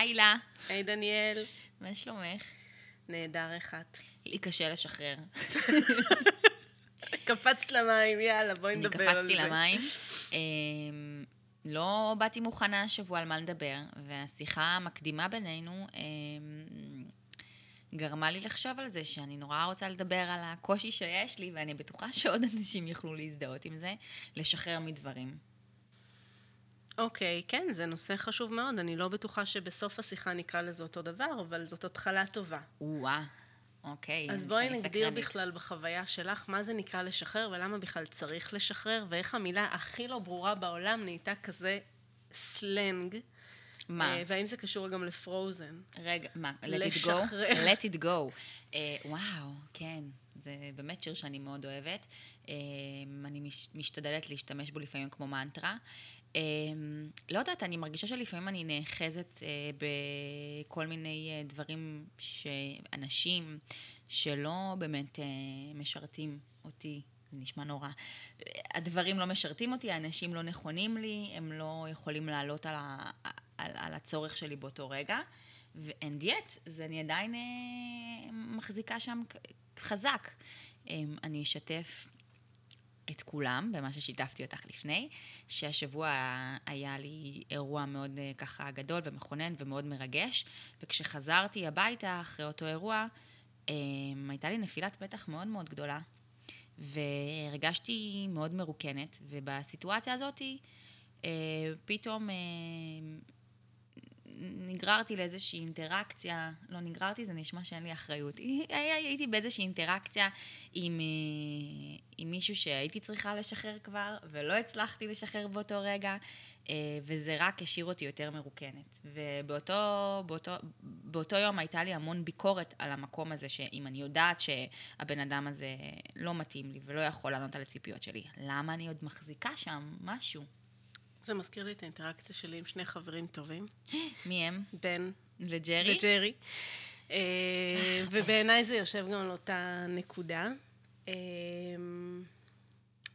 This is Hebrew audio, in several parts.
הילה, היי דניאל, מה שלומך? נהדר אחת. לי קשה לשחרר. קפצת למים, יאללה, בואי אני נדבר על זה. קפצתי למים. אמ, לא באתי מוכנה השבוע על מה לדבר, והשיחה המקדימה בינינו אמ, גרמה לי לחשוב על זה שאני נורא רוצה לדבר על הקושי שיש לי, ואני בטוחה שעוד אנשים יוכלו להזדהות עם זה, לשחרר מדברים. אוקיי, כן, זה נושא חשוב מאוד. אני לא בטוחה שבסוף השיחה נקרא לזה אותו דבר, אבל זאת התחלה טובה. או-אה, אוקיי. אז בואי נגדיר סקרנית. בכלל בחוויה שלך מה זה נקרא לשחרר ולמה בכלל צריך לשחרר, ואיך המילה הכי לא ברורה בעולם נהייתה כזה סלנג. מה? אה, והאם זה קשור גם לפרוזן? רגע, מה? let it go? לשחרר. let it go. Uh, וואו, כן, זה באמת שיר שאני מאוד אוהבת. Um, אני מש, משתדלת להשתמש בו לפעמים כמו מנטרה. Um, לא יודעת, אני מרגישה שלפעמים אני נאחזת uh, בכל מיני uh, דברים שאנשים שלא באמת uh, משרתים אותי. זה נשמע נורא. הדברים לא משרתים אותי, האנשים לא נכונים לי, הם לא יכולים לעלות על, ה, על, על הצורך שלי באותו רגע. ו-and yet, זה אני עדיין אה, מחזיקה שם חזק. אה, אני אשתף את כולם במה ששיתפתי אותך לפני, שהשבוע היה לי אירוע מאוד אה, ככה גדול ומכונן ומאוד מרגש, וכשחזרתי הביתה אחרי אותו אירוע, אה, הייתה לי נפילת מתח מאוד מאוד גדולה, והרגשתי מאוד מרוקנת, ובסיטואציה הזאת אה, פתאום אה, נגררתי לאיזושהי אינטראקציה, לא נגררתי, זה נשמע שאין לי אחריות. הייתי באיזושהי אינטראקציה עם, אה, עם מישהו שהייתי צריכה לשחרר כבר, ולא הצלחתי לשחרר באותו רגע, אה, וזה רק השאיר אותי יותר מרוקנת. ובאותו באותו, באותו יום הייתה לי המון ביקורת על המקום הזה, שאם אני יודעת שהבן אדם הזה לא מתאים לי ולא יכול לענות על הציפיות שלי, למה אני עוד מחזיקה שם משהו? זה מזכיר לי את האינטראקציה שלי עם שני חברים טובים, מי הם? בן וג'רי? וג'רי. אה, ובעיניי זה יושב גם על אותה נקודה. אה,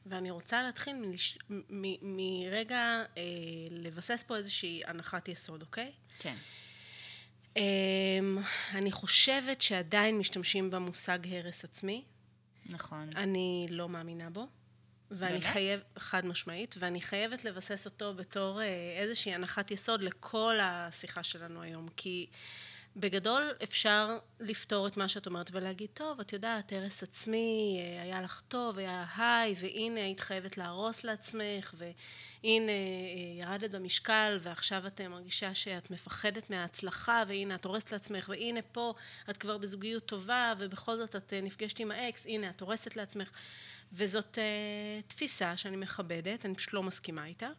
ואני רוצה להתחיל מלש- מ- מרגע אה, לבסס פה איזושהי הנחת יסוד, אוקיי? כן. אה, אני חושבת שעדיין משתמשים במושג הרס עצמי. נכון. אני לא מאמינה בו. ואני באמת? חייב, חד משמעית, ואני חייבת לבסס אותו בתור אה, איזושהי הנחת יסוד לכל השיחה שלנו היום, כי בגדול אפשר לפתור את מה שאת אומרת ולהגיד, טוב, את יודעת, הרס עצמי, אה, היה לך טוב, היה היי, והנה היית חייבת להרוס לעצמך, והנה אה, ירדת במשקל, ועכשיו את אה, מרגישה שאת מפחדת מההצלחה, והנה את הורסת לעצמך, והנה פה את כבר בזוגיות טובה, ובכל זאת את נפגשת עם האקס, הנה את הורסת לעצמך. וזאת uh, תפיסה שאני מכבדת, אני פשוט לא מסכימה איתה,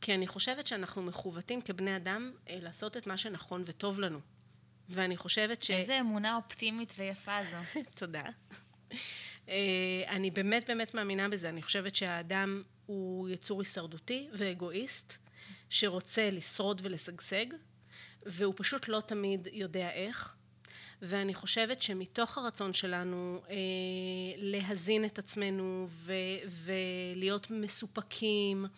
כי אני חושבת שאנחנו מכוותים כבני אדם לעשות את מה שנכון וטוב לנו. ואני חושבת ש... איזה אמונה אופטימית ויפה זו. תודה. Uh, אני באמת באמת מאמינה בזה. אני חושבת שהאדם הוא יצור הישרדותי ואגואיסט, שרוצה לשרוד ולשגשג, והוא פשוט לא תמיד יודע איך. ואני חושבת שמתוך הרצון שלנו אה, להזין את עצמנו ו- ולהיות מסופקים, אה,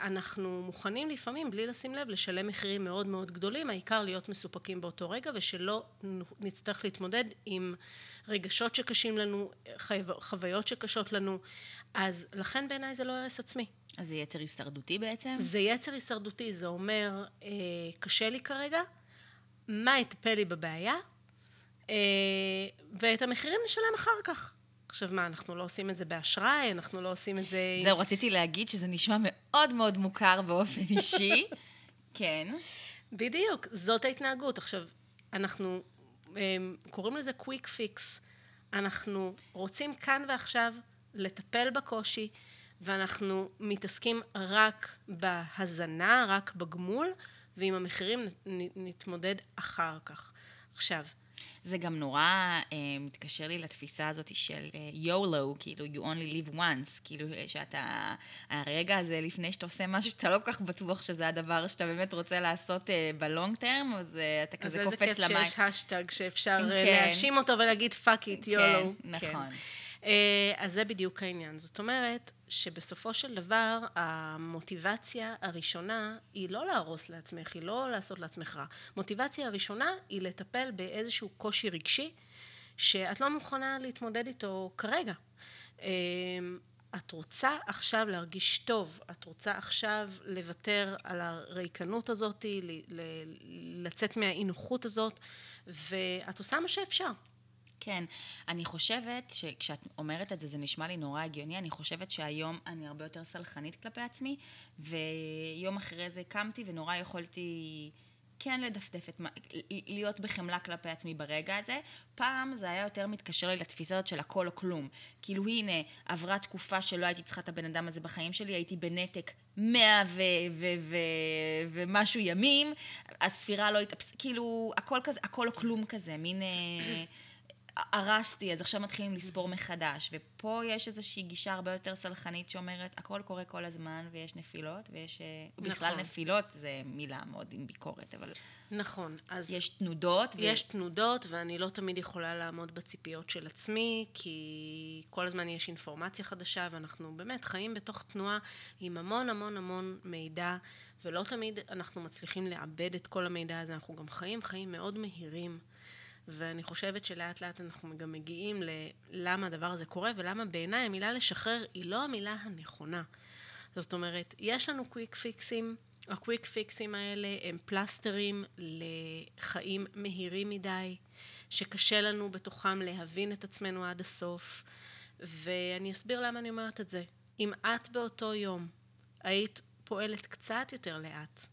אנחנו מוכנים לפעמים, בלי לשים לב, לשלם מחירים מאוד מאוד גדולים, העיקר להיות מסופקים באותו רגע, ושלא נצטרך להתמודד עם רגשות שקשים לנו, חו- חוויות שקשות לנו, אז לכן בעיניי זה לא הרס עצמי. אז זה יצר הישרדותי בעצם? זה יצר הישרדותי, זה אומר, אה, קשה לי כרגע, מה יטפל לי בבעיה, אה, ואת המחירים נשלם אחר כך. עכשיו מה, אנחנו לא עושים את זה באשראי, אנחנו לא עושים את זה... עם- זהו, רציתי להגיד שזה נשמע מאוד מאוד מוכר באופן אישי. כן. בדיוק, זאת ההתנהגות. עכשיו, אנחנו אה, קוראים לזה קוויק פיקס. אנחנו רוצים כאן ועכשיו לטפל בקושי, ואנחנו מתעסקים רק בהזנה, רק בגמול, ועם המחירים נ- נתמודד אחר כך. עכשיו, זה גם נורא אה, מתקשר לי לתפיסה הזאת של אה, YOLO, כאילו you only live once, כאילו שאתה, הרגע הזה לפני שאתה עושה משהו שאתה לא כל כך בטוח שזה הדבר שאתה באמת רוצה לעשות אה, ב long term, אז אה, אתה אז כזה איזה קופץ כיף למים. שיש השטאנץ שאפשר אה, כן. להאשים אותו ולהגיד fuck it, YOLO. כן, נכון. אה, אז זה בדיוק העניין. זאת אומרת, שבסופו של דבר, המוטיבציה הראשונה היא לא להרוס לעצמך, היא לא לעשות לעצמך רע. מוטיבציה הראשונה היא לטפל באיזשהו קושי רגשי, שאת לא מוכנה להתמודד איתו כרגע. אה, את רוצה עכשיו להרגיש טוב, את רוצה עכשיו לוותר על הריקנות הזאת, לצאת מהאי נוחות הזאת, ואת עושה מה שאפשר. כן, אני חושבת שכשאת אומרת את זה, זה נשמע לי נורא הגיוני, אני חושבת שהיום אני הרבה יותר סלחנית כלפי עצמי, ויום אחרי זה קמתי ונורא יכולתי... כן לדפדף את להיות בחמלה כלפי עצמי ברגע הזה. פעם זה היה יותר מתקשר לי לתפיסה הזאת של הכל או כלום. כאילו הנה, עברה תקופה שלא הייתי צריכה את הבן אדם הזה בחיים שלי, הייתי בנתק מאה ו- ו- ו- ומשהו ימים, הספירה לא התאפס... כאילו, הכל כזה, הכל או כלום כזה, מין... הרסתי, אז עכשיו מתחילים לספור מחדש. ופה יש איזושהי גישה הרבה יותר סלחנית שאומרת, הכל קורה כל הזמן, ויש נפילות, ויש... אה, נכון. בכלל נפילות זה מילה מאוד עם ביקורת, אבל... נכון. אז... יש תנודות. יש ו... תנודות, ואני לא תמיד יכולה לעמוד בציפיות של עצמי, כי כל הזמן יש אינפורמציה חדשה, ואנחנו באמת חיים בתוך תנועה עם המון המון המון מידע. ולא תמיד אנחנו מצליחים לעבד את כל המידע הזה, אנחנו גם חיים חיים מאוד מהירים. ואני חושבת שלאט לאט אנחנו גם מגיעים ללמה הדבר הזה קורה, ולמה בעיניי המילה לשחרר היא לא המילה הנכונה. זאת אומרת, יש לנו קוויק פיקסים, הקוויק פיקסים האלה הם פלסטרים לחיים מהירים מדי, שקשה לנו בתוכם להבין את עצמנו עד הסוף, ואני אסביר למה אני אומרת את זה. אם את באותו יום היית פועלת קצת יותר לאט,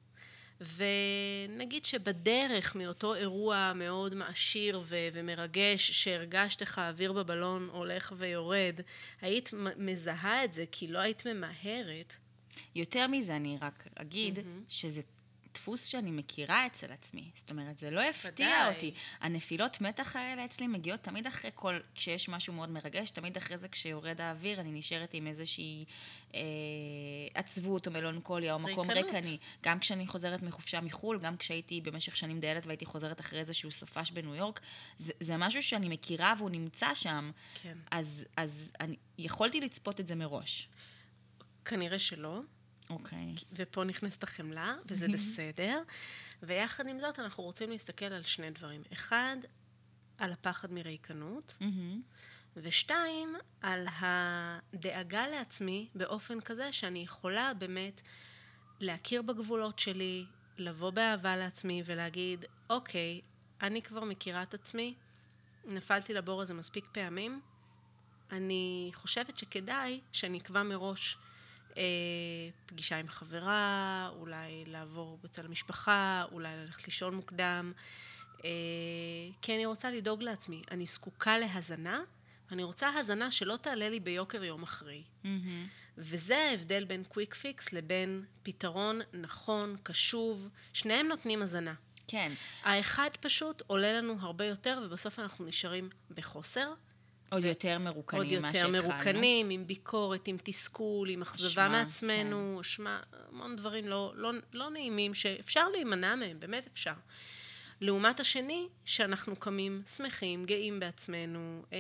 ונגיד שבדרך מאותו אירוע מאוד מעשיר ו- ומרגש שהרגשת איך האוויר בבלון הולך ויורד, היית מזהה את זה כי לא היית ממהרת. יותר מזה אני רק אגיד mm-hmm. שזה דפוס שאני מכירה אצל עצמי. זאת אומרת, זה לא יפתיע ודאי. אותי. הנפילות מתח האלה אצלי מגיעות תמיד אחרי כל, כשיש משהו מאוד מרגש, תמיד אחרי זה כשיורד האוויר, אני נשארת עם איזושהי אה, עצבות או מלונקוליה או מקום ריקני. גם כשאני חוזרת מחופשה מחו"ל, גם כשהייתי במשך שנים דיילת והייתי חוזרת אחרי איזשהו סופש בניו יורק, זה, זה משהו שאני מכירה והוא נמצא שם. כן. אז, אז אני יכולתי לצפות את זה מראש. כנראה שלא. אוקיי. Okay. ופה נכנסת החמלה, וזה בסדר. ויחד עם זאת, אנחנו רוצים להסתכל על שני דברים. אחד, על הפחד מריקנות, ושתיים, על הדאגה לעצמי באופן כזה שאני יכולה באמת להכיר בגבולות שלי, לבוא באהבה לעצמי ולהגיד, אוקיי, אני כבר מכירה את עצמי, נפלתי לבור הזה מספיק פעמים, אני חושבת שכדאי שאני אקבע מראש פגישה עם חברה, אולי לעבור אצל המשפחה, אולי ללכת לישון מוקדם, אה, כי אני רוצה לדאוג לעצמי. אני זקוקה להזנה, אני רוצה הזנה שלא תעלה לי ביוקר יום אחרי. Mm-hmm. וזה ההבדל בין קוויק פיקס לבין פתרון נכון, קשוב, שניהם נותנים הזנה. כן. האחד פשוט עולה לנו הרבה יותר, ובסוף אנחנו נשארים בחוסר, עוד יותר מרוקנים. עוד יותר מרוקנים, עם ביקורת, עם תסכול, עם אכזבה מעצמנו, אשמה, כן. המון דברים לא, לא, לא נעימים שאפשר להימנע מהם, באמת אפשר. לעומת השני, שאנחנו קמים שמחים, גאים בעצמנו, אה,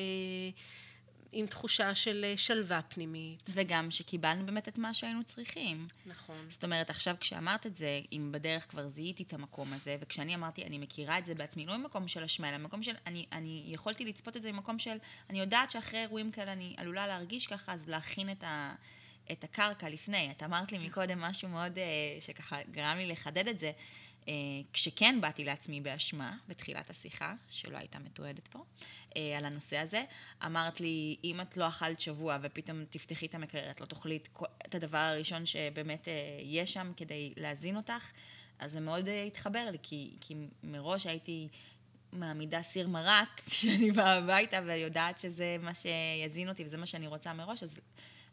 עם תחושה של אה, שלווה פנימית. וגם שקיבלנו באמת את מה שהיינו צריכים. נכון. זאת אומרת, עכשיו כשאמרת את זה, אם בדרך כבר זיהיתי את המקום הזה, וכשאני אמרתי, אני מכירה את זה בעצמי, לא ממקום של אשמה, אלא ממקום של, אני, אני יכולתי לצפות את זה ממקום של, אני יודעת שאחרי אירועים כאלה אני עלולה להרגיש ככה, אז להכין את ה... את הקרקע לפני. את אמרת לי מקודם משהו מאוד, אה, שככה גרם לי לחדד את זה. אה, כשכן באתי לעצמי באשמה בתחילת השיחה, שלא הייתה מתועדת פה, אה, על הנושא הזה, אמרת לי, אם את לא אכלת שבוע ופתאום תפתחי את המקרר, את לא תאכלי את הדבר הראשון שבאמת אה, יש שם כדי להזין אותך, אז זה מאוד התחבר לי, כי, כי מראש הייתי מעמידה סיר מרק כשאני באה הביתה ויודעת שזה מה שיזין אותי וזה מה שאני רוצה מראש, אז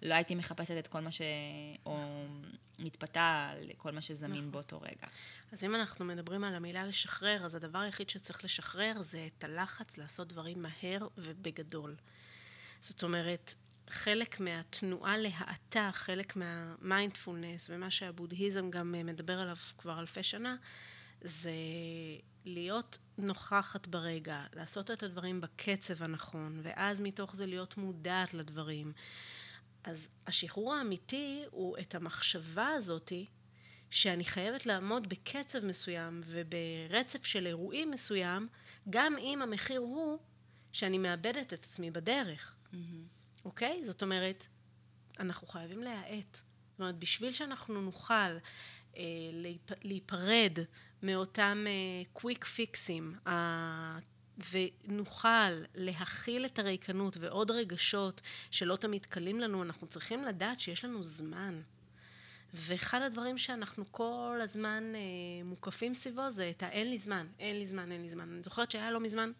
לא הייתי מחפשת את כל מה ש... או מתפתה על כל מה שזמין נכון. באותו רגע. אז אם אנחנו מדברים על המילה לשחרר, אז הדבר היחיד שצריך לשחרר זה את הלחץ לעשות דברים מהר ובגדול. זאת אומרת, חלק מהתנועה להאטה, חלק מהמיינדפולנס ומה שהבודהיזם גם מדבר עליו כבר אלפי שנה, זה להיות נוכחת ברגע, לעשות את הדברים בקצב הנכון, ואז מתוך זה להיות מודעת לדברים. אז השחרור האמיתי הוא את המחשבה הזאתי שאני חייבת לעמוד בקצב מסוים וברצף של אירועים מסוים, גם אם המחיר הוא שאני מאבדת את עצמי בדרך. Mm-hmm. אוקיי? זאת אומרת, אנחנו חייבים להאט. זאת אומרת, בשביל שאנחנו נוכל אה, להיפ, להיפרד מאותם קוויק uh, פיקסים, ונוכל להכיל את הריקנות ועוד רגשות שלא תמיד קלים לנו, אנחנו צריכים לדעת שיש לנו זמן. ואחד הדברים שאנחנו כל הזמן אה, מוקפים סביבו זה את האין לי זמן, אין לי זמן, אין לי זמן. אני זוכרת שהיה לא מזמן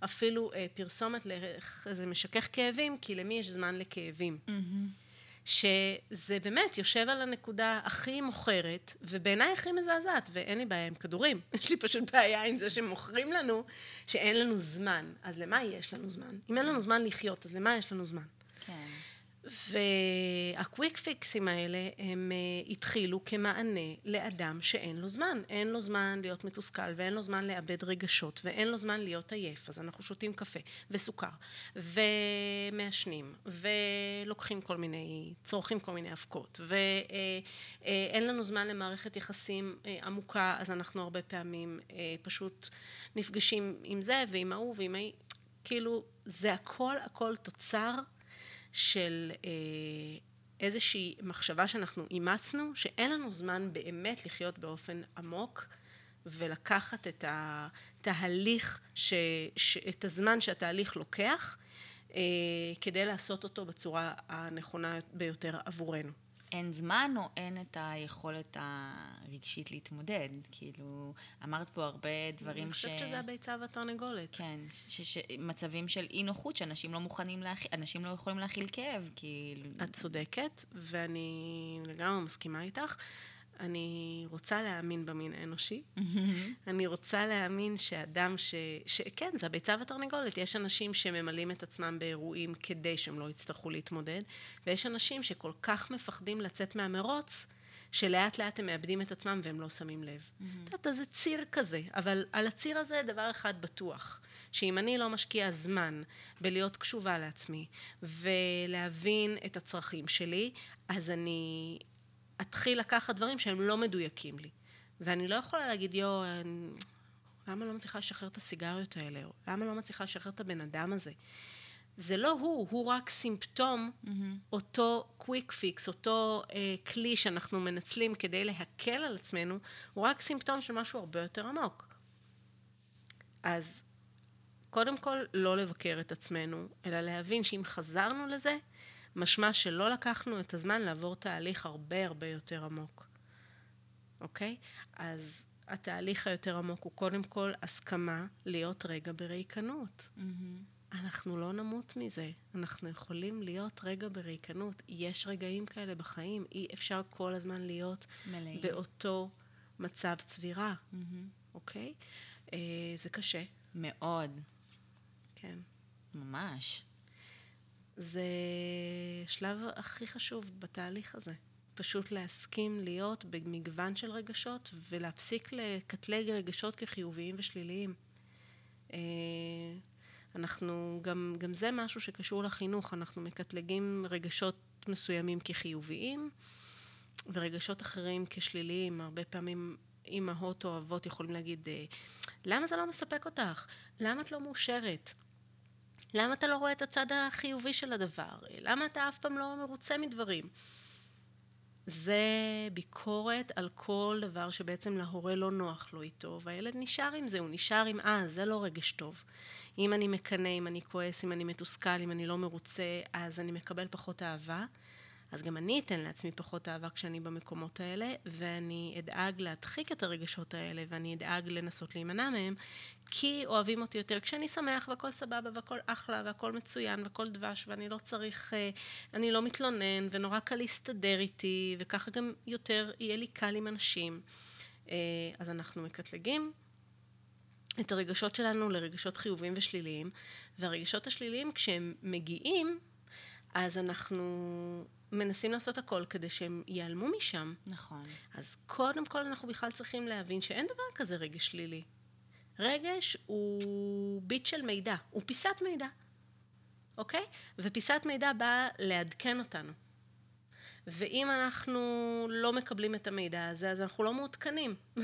אפילו אה, פרסומת לאיזה משכך כאבים, כי למי יש זמן לכאבים. Mm-hmm. שזה באמת יושב על הנקודה הכי מוכרת, ובעיניי הכי מזעזעת, ואין לי בעיה עם כדורים. יש לי פשוט בעיה עם זה שמוכרים לנו שאין לנו זמן. אז למה יש לנו זמן? אם אין לנו זמן לחיות, אז למה יש לנו זמן? כן. והקוויק פיקסים האלה הם uh, התחילו כמענה לאדם שאין לו זמן. אין לו זמן להיות מתוסכל ואין לו זמן לאבד רגשות ואין לו זמן להיות עייף. אז אנחנו שותים קפה וסוכר ומעשנים ולוקחים כל מיני, צורכים כל מיני אבקות ואין uh, uh, לנו זמן למערכת יחסים עמוקה אז אנחנו הרבה פעמים פשוט נפגשים עם זה ועם ההוא ועם ההיא. כאילו זה הכל הכל תוצר של אה, איזושהי מחשבה שאנחנו אימצנו, שאין לנו זמן באמת לחיות באופן עמוק ולקחת את התהליך, ש, ש, את הזמן שהתהליך לוקח, אה, כדי לעשות אותו בצורה הנכונה ביותר עבורנו. אין זמן או אין את היכולת הרגשית להתמודד? כאילו, אמרת פה הרבה דברים ש... אני חושבת שזה הביצה והתרנגולת. כן, ש- ש- מצבים של אי נוחות שאנשים לא מוכנים להכיל, אנשים לא יכולים להכיל כאב, כאילו... את צודקת, ואני לגמרי מסכימה איתך. אני רוצה להאמין במין האנושי. אני רוצה להאמין שאדם ש... ש... כן, זה הביצה והתרנגולת. יש אנשים שממלאים את עצמם באירועים כדי שהם לא יצטרכו להתמודד, ויש אנשים שכל כך מפחדים לצאת מהמרוץ, שלאט לאט הם מאבדים את עצמם והם לא שמים לב. את יודעת, זה ציר כזה, אבל על הציר הזה דבר אחד בטוח, שאם אני לא משקיעה זמן בלהיות קשובה לעצמי ולהבין את הצרכים שלי, אז אני אתחיל לקחת דברים שהם לא מדויקים לי. ואני לא יכולה להגיד, יואו, למה לא מצליחה לשחרר את הסיגריות האלה? או למה לא מצליחה לשחרר את הבן אדם הזה? זה לא הוא, הוא רק סימפטום, mm-hmm. אותו קוויק פיקס, אותו אה, כלי שאנחנו מנצלים כדי להקל על עצמנו, הוא רק סימפטום של משהו הרבה יותר עמוק. אז קודם כל, לא לבקר את עצמנו, אלא להבין שאם חזרנו לזה, משמע שלא לקחנו את הזמן לעבור תהליך הרבה הרבה יותר עמוק, אוקיי? אז התהליך היותר עמוק הוא קודם כל הסכמה להיות רגע בריקנות. Mm-hmm. אנחנו לא נמות מזה, אנחנו יכולים להיות רגע בריקנות. יש רגעים כאלה בחיים, אי אפשר כל הזמן להיות מלאים. באותו מצב צבירה, mm-hmm. אוקיי? אה, זה קשה. מאוד. כן. ממש. זה שלב הכי חשוב בתהליך הזה. פשוט להסכים להיות במגוון של רגשות ולהפסיק לקטלג רגשות כחיוביים ושליליים. אה, אנחנו, גם, גם זה משהו שקשור לחינוך, אנחנו מקטלגים רגשות מסוימים כחיוביים ורגשות אחרים כשליליים. הרבה פעמים אימהות או אבות יכולים להגיד, אה, למה זה לא מספק אותך? למה את לא מאושרת? למה אתה לא רואה את הצד החיובי של הדבר? למה אתה אף פעם לא מרוצה מדברים? זה ביקורת על כל דבר שבעצם להורה לא נוח לו איתו, והילד נשאר עם זה, הוא נשאר עם אה, זה לא רגש טוב. אם אני מקנא, אם אני כועס, אם אני מתוסכל, אם אני לא מרוצה, אז אני מקבל פחות אהבה. אז גם אני אתן לעצמי פחות אהבה כשאני במקומות האלה, ואני אדאג להדחיק את הרגשות האלה, ואני אדאג לנסות להימנע מהם, כי אוהבים אותי יותר כשאני שמח והכל סבבה והכל אחלה והכל מצוין והכל דבש ואני לא צריך, אה, אני לא מתלונן ונורא קל להסתדר איתי וככה גם יותר יהיה לי קל עם אנשים. אה, אז אנחנו מקטלגים את הרגשות שלנו לרגשות חיוביים ושליליים, והרגשות השליליים כשהם מגיעים, אז אנחנו מנסים לעשות הכל כדי שהם ייעלמו משם. נכון. אז קודם כל אנחנו בכלל צריכים להבין שאין דבר כזה רגש שלילי. רגש הוא ביט של מידע, הוא פיסת מידע, אוקיי? ופיסת מידע באה לעדכן אותנו. ואם אנחנו לא מקבלים את המידע הזה, אז אנחנו לא מעודכנים.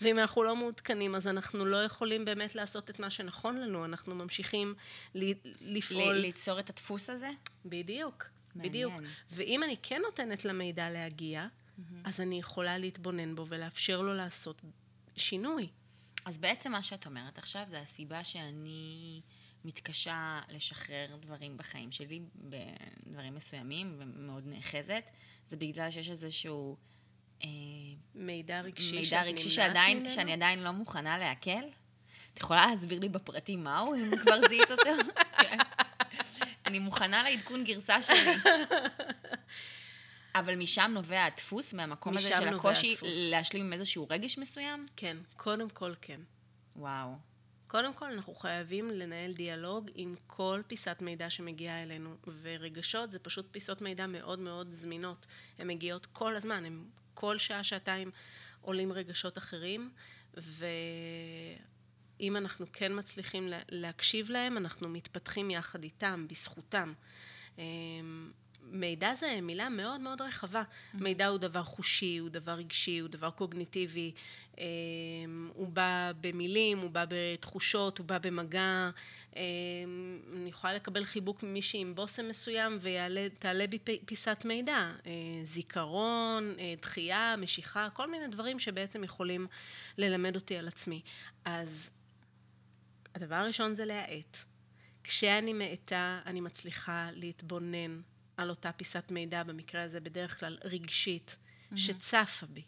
ואם אנחנו לא מעודכנים, אז אנחנו לא יכולים באמת לעשות את מה שנכון לנו, אנחנו ממשיכים לפעול... ליצור את הדפוס הזה? בדיוק, מעניין. בדיוק. ואם אני כן נותנת למידע להגיע, mm-hmm. אז אני יכולה להתבונן בו ולאפשר לו לעשות שינוי. אז בעצם מה שאת אומרת עכשיו זה הסיבה שאני מתקשה לשחרר דברים בחיים שלי, בדברים מסוימים, ומאוד נאחזת, זה בגלל שיש איזשהו... אה, מידע רגשי מידע רגשי שעדיין, שאני עדיין לא מוכנה לעכל. את יכולה להסביר לי בפרטים מהו, אם כבר זיהית אותו? כן. אני מוכנה לעדכון גרסה שלי. אבל משם נובע הדפוס, מהמקום הזה של הקושי הדפוס. להשלים עם איזשהו רגש מסוים? כן, קודם כל כן. וואו. קודם כל, אנחנו חייבים לנהל דיאלוג עם כל פיסת מידע שמגיעה אלינו, ורגשות זה פשוט פיסות מידע מאוד מאוד זמינות. הן מגיעות כל הזמן, הן כל שעה, שעתיים עולים רגשות אחרים, ואם אנחנו כן מצליחים להקשיב להם, אנחנו מתפתחים יחד איתם, בזכותם. מידע זה מילה מאוד מאוד רחבה. Mm-hmm. מידע הוא דבר חושי, הוא דבר רגשי, הוא דבר קוגניטיבי, אה, הוא בא במילים, הוא בא בתחושות, הוא בא במגע. אה, אני יכולה לקבל חיבוק ממישהי עם בושם מסוים ותעלה בי פיסת מידע. אה, זיכרון, אה, דחייה, משיכה, כל מיני דברים שבעצם יכולים ללמד אותי על עצמי. אז הדבר הראשון זה להאט. כשאני מאטה, אני מצליחה להתבונן על אותה פיסת מידע, במקרה הזה בדרך כלל רגשית, mm-hmm. שצפה בי.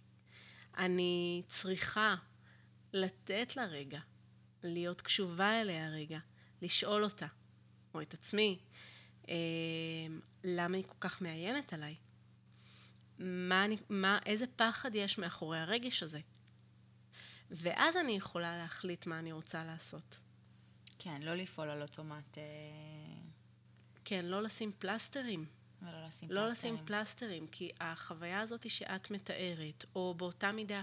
אני צריכה לתת לה רגע, להיות קשובה אליה רגע, לשאול אותה, או את עצמי, אה, למה היא כל כך מאיימת עליי? מה אני, מה, איזה פחד יש מאחורי הרגש הזה? ואז אני יכולה להחליט מה אני רוצה לעשות. כן, לא לפעול על אוטומט. אה... כן, לא לשים פלסטרים. ולא לשים לא פלסטרים. לא לשים פלסטרים, כי החוויה הזאת שאת מתארת, או באותה מידה,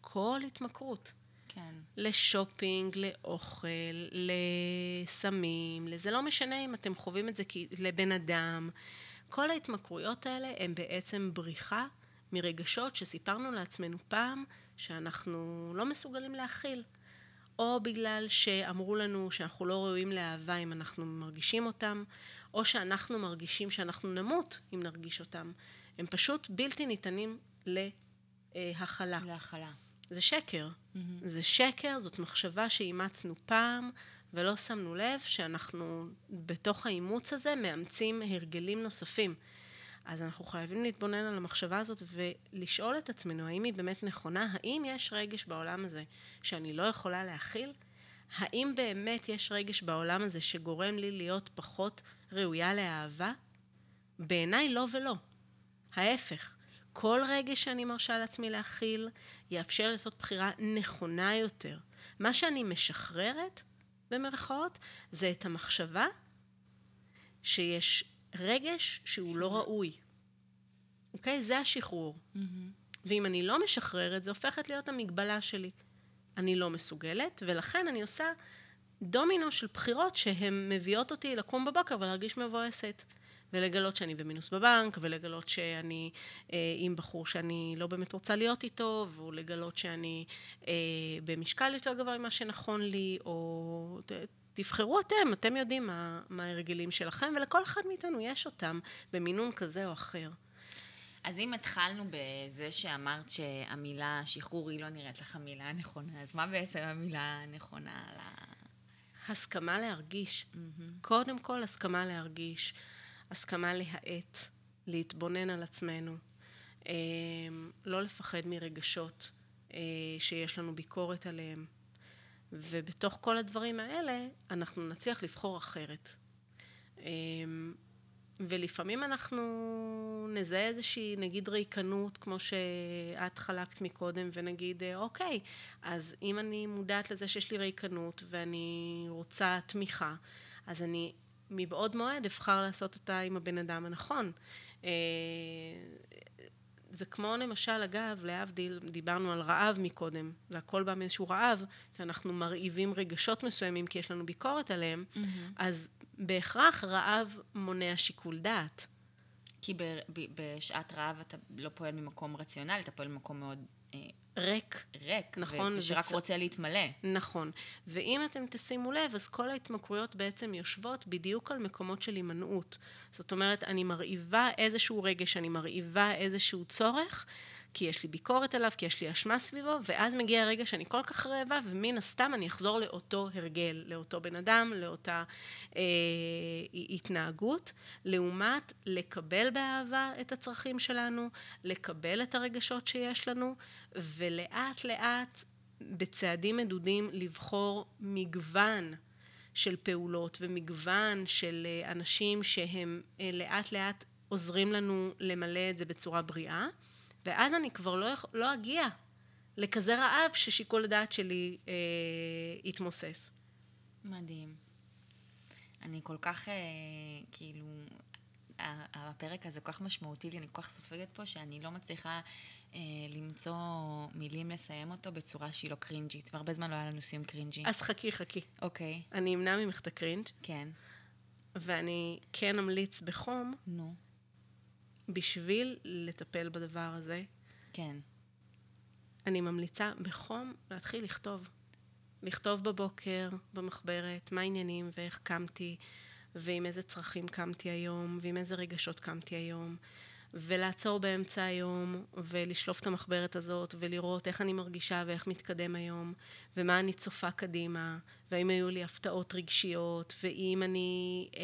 כל התמכרות. כן. לשופינג, לאוכל, לסמים, זה לא משנה אם אתם חווים את זה לבן אדם. כל ההתמכרויות האלה הן בעצם בריחה מרגשות שסיפרנו לעצמנו פעם שאנחנו לא מסוגלים להכיל. או בגלל שאמרו לנו שאנחנו לא ראויים לאהבה אם אנחנו מרגישים אותם, או שאנחנו מרגישים שאנחנו נמות אם נרגיש אותם. הם פשוט בלתי ניתנים להכלה. להכלה. זה שקר. Mm-hmm. זה שקר, זאת מחשבה שאימצנו פעם, ולא שמנו לב שאנחנו בתוך האימוץ הזה מאמצים הרגלים נוספים. אז אנחנו חייבים להתבונן על המחשבה הזאת ולשאול את עצמנו האם היא באמת נכונה, האם יש רגש בעולם הזה שאני לא יכולה להכיל? האם באמת יש רגש בעולם הזה שגורם לי להיות פחות ראויה לאהבה? בעיניי לא ולא. ההפך, כל רגש שאני מרשה לעצמי להכיל יאפשר לעשות בחירה נכונה יותר. מה שאני משחררת, במרכאות, זה את המחשבה שיש רגש שהוא לא ראוי. אוקיי? זה השחרור. Mm-hmm. ואם אני לא משחררת, זה הופכת להיות המגבלה שלי. אני לא מסוגלת, ולכן אני עושה דומינו של בחירות שהן מביאות אותי לקום בבוקר ולהרגיש מבואסת. ולגלות שאני במינוס בבנק, ולגלות שאני אה, עם בחור שאני לא באמת רוצה להיות איתו, ולגלות שאני אה, במשקל יותר גבוה ממה שנכון לי, או תבחרו אתם, אתם יודעים מה, מה ההרגלים שלכם, ולכל אחד מאיתנו יש אותם במינון כזה או אחר. אז אם התחלנו בזה שאמרת שהמילה שחרור היא לא נראית לך המילה הנכונה, אז מה בעצם המילה הנכונה ה... הסכמה להרגיש. Mm-hmm. קודם כל, הסכמה להרגיש. הסכמה להאט, להתבונן על עצמנו. אה, לא לפחד מרגשות אה, שיש לנו ביקורת עליהם. ובתוך כל הדברים האלה אנחנו נצליח לבחור אחרת. אמ, ולפעמים אנחנו נזהה איזושהי, נגיד, ריקנות, כמו שאת חלקת מקודם, ונגיד, אוקיי, אז אם אני מודעת לזה שיש לי ריקנות ואני רוצה תמיכה, אז אני מבעוד מועד אבחר לעשות אותה עם הבן אדם הנכון. אה, זה כמו למשל, אגב, להבדיל, דיברנו על רעב מקודם, זה הכל בא מאיזשהו רעב, שאנחנו מרעיבים רגשות מסוימים כי יש לנו ביקורת עליהם, mm-hmm. אז בהכרח רעב מונע שיקול דעת. כי ב, ב, בשעת רעב אתה לא פועל ממקום רציונלי, אתה פועל ממקום מאוד... אה, ריק. ריק, נכון. ושרק וצ... רוצה להתמלא. נכון. ואם אתם תשימו לב, אז כל ההתמכרויות בעצם יושבות בדיוק על מקומות של הימנעות. זאת אומרת, אני מרעיבה איזשהו רגש, אני מרעיבה איזשהו צורך, כי יש לי ביקורת עליו, כי יש לי אשמה סביבו, ואז מגיע הרגע שאני כל כך רעבה, ומן הסתם אני אחזור לאותו הרגל, לאותו בן אדם, לאותה אה, התנהגות, לעומת לקבל באהבה את הצרכים שלנו, לקבל את הרגשות שיש לנו, ולאט לאט, בצעדים מדודים, לבחור מגוון. של פעולות ומגוון של אה, אנשים שהם אה, לאט לאט עוזרים לנו למלא את זה בצורה בריאה. ואז אני כבר לא, לא אגיע לכזה רעב ששיקול הדעת שלי אה, יתמוסס. מדהים. אני כל כך, אה, כאילו, הפרק הזה כל כך משמעותי לי, אני כל כך סופגת פה, שאני לא מצליחה אה, למצוא מילים לסיים אותו בצורה שהיא לא קרינג'ית. והרבה זמן לא היה לנו סיום קרינג'י. אז חכי, חכי. אוקיי. אני אמנע ממך את הקרינג'. כן. ואני כן אמליץ בחום. נו. בשביל לטפל בדבר הזה, כן. אני ממליצה בחום להתחיל לכתוב. לכתוב בבוקר, במחברת, מה העניינים ואיך קמתי, ועם איזה צרכים קמתי היום, ועם איזה רגשות קמתי היום. ולעצור באמצע היום ולשלוף את המחברת הזאת ולראות איך אני מרגישה ואיך מתקדם היום ומה אני צופה קדימה והאם היו לי הפתעות רגשיות ואם אני אה,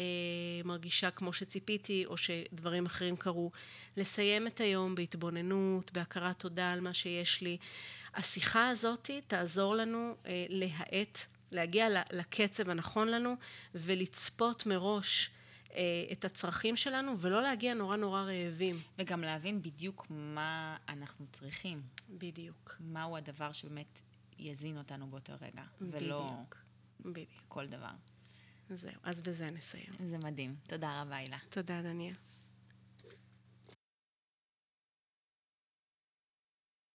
מרגישה כמו שציפיתי או שדברים אחרים קרו. לסיים את היום בהתבוננות, בהכרת תודה על מה שיש לי. השיחה הזאת תעזור לנו אה, להאט, להגיע לקצב הנכון לנו ולצפות מראש את הצרכים שלנו, ולא להגיע נורא נורא רעבים. וגם להבין בדיוק מה אנחנו צריכים. בדיוק. מהו הדבר שבאמת יזין אותנו באותו רגע, בדיוק. ולא בדיוק. כל דבר. זהו, אז בזה נסיים. זה מדהים. תודה רבה, הילה. תודה, דניאל.